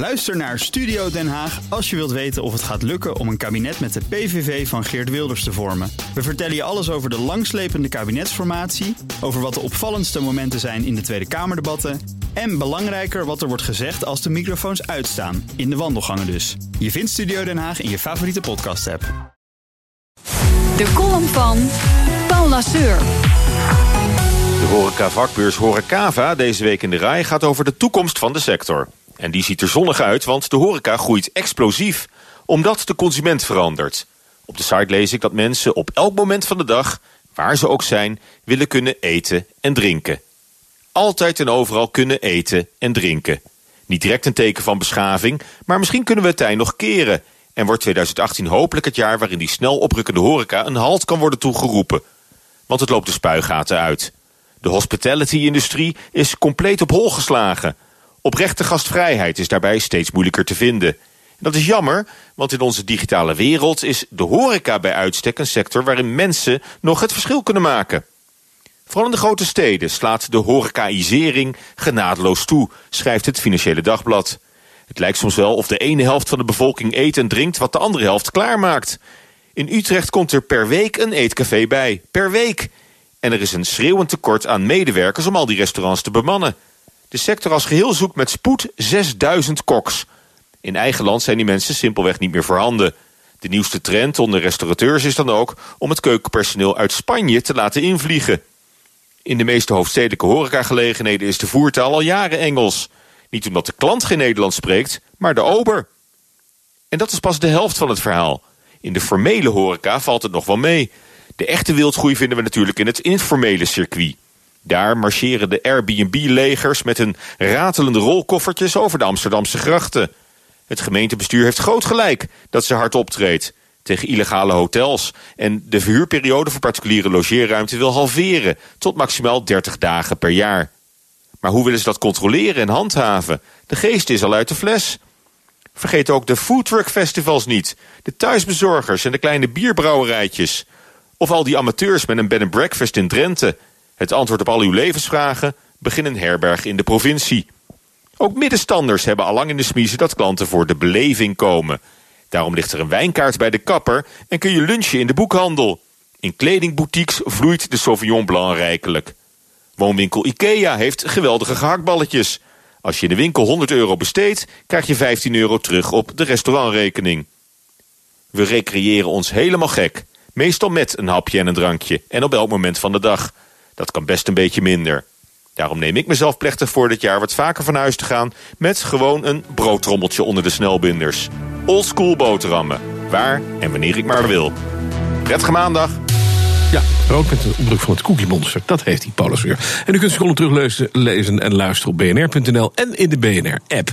Luister naar Studio Den Haag als je wilt weten of het gaat lukken om een kabinet met de PVV van Geert Wilders te vormen. We vertellen je alles over de langslepende kabinetsformatie, over wat de opvallendste momenten zijn in de Tweede Kamerdebatten en belangrijker wat er wordt gezegd als de microfoons uitstaan, in de wandelgangen dus. Je vindt Studio Den Haag in je favoriete podcast-app. De column van Paul Lasseur. De horeca-vakbeurs Horecava deze week in de RAI gaat over de toekomst van de sector. En die ziet er zonnig uit, want de horeca groeit explosief... omdat de consument verandert. Op de site lees ik dat mensen op elk moment van de dag... waar ze ook zijn, willen kunnen eten en drinken. Altijd en overal kunnen eten en drinken. Niet direct een teken van beschaving, maar misschien kunnen we het tij nog keren... en wordt 2018 hopelijk het jaar waarin die snel oprukkende horeca... een halt kan worden toegeroepen. Want het loopt de spuigaten uit... De hospitality-industrie is compleet op hol geslagen. Oprechte gastvrijheid is daarbij steeds moeilijker te vinden. Dat is jammer, want in onze digitale wereld is de horeca bij uitstek een sector waarin mensen nog het verschil kunnen maken. Vooral in de grote steden slaat de horecaïsering genadeloos toe, schrijft het Financiële Dagblad. Het lijkt soms wel of de ene helft van de bevolking eet en drinkt wat de andere helft klaarmaakt. In Utrecht komt er per week een eetcafé bij. Per week. En er is een schreeuwend tekort aan medewerkers om al die restaurants te bemannen. De sector als geheel zoekt met spoed 6000 koks. In eigen land zijn die mensen simpelweg niet meer voorhanden. De nieuwste trend onder restaurateurs is dan ook om het keukenpersoneel uit Spanje te laten invliegen. In de meeste hoofdstedelijke horecagelegenheden is de voertaal al jaren Engels. Niet omdat de klant geen Nederlands spreekt, maar de ober. En dat is pas de helft van het verhaal. In de formele horeca valt het nog wel mee. De echte wildgroei vinden we natuurlijk in het informele circuit. Daar marcheren de Airbnb-legers met hun ratelende rolkoffertjes over de Amsterdamse grachten. Het gemeentebestuur heeft groot gelijk dat ze hard optreedt tegen illegale hotels en de verhuurperiode voor particuliere logeerruimte wil halveren tot maximaal 30 dagen per jaar. Maar hoe willen ze dat controleren en handhaven? De geest is al uit de fles. Vergeet ook de foodtruck-festivals niet, de thuisbezorgers en de kleine bierbrouwerijtjes. Of al die amateurs met een bed and breakfast in Drenthe. Het antwoord op al uw levensvragen? Begin een herberg in de provincie. Ook middenstanders hebben allang in de smiezen dat klanten voor de beleving komen. Daarom ligt er een wijnkaart bij de kapper en kun je lunchen in de boekhandel. In kledingboutiques vloeit de Sauvignon Blanc rijkelijk. Woonwinkel Ikea heeft geweldige gehaktballetjes. Als je in de winkel 100 euro besteedt, krijg je 15 euro terug op de restaurantrekening. We recreëren ons helemaal gek. Meestal met een hapje en een drankje. En op elk moment van de dag. Dat kan best een beetje minder. Daarom neem ik mezelf plechtig voor dit jaar wat vaker van huis te gaan... met gewoon een broodtrommeltje onder de snelbinders. Oldschool boterhammen. Waar en wanneer ik maar wil. Prettige maandag. Ja, rood met een opdruk van het Cookie Monster. Dat heeft die Paulus weer. En u kunt ze gewoon teruglezen lezen en luisteren op bnr.nl en in de BNR-app.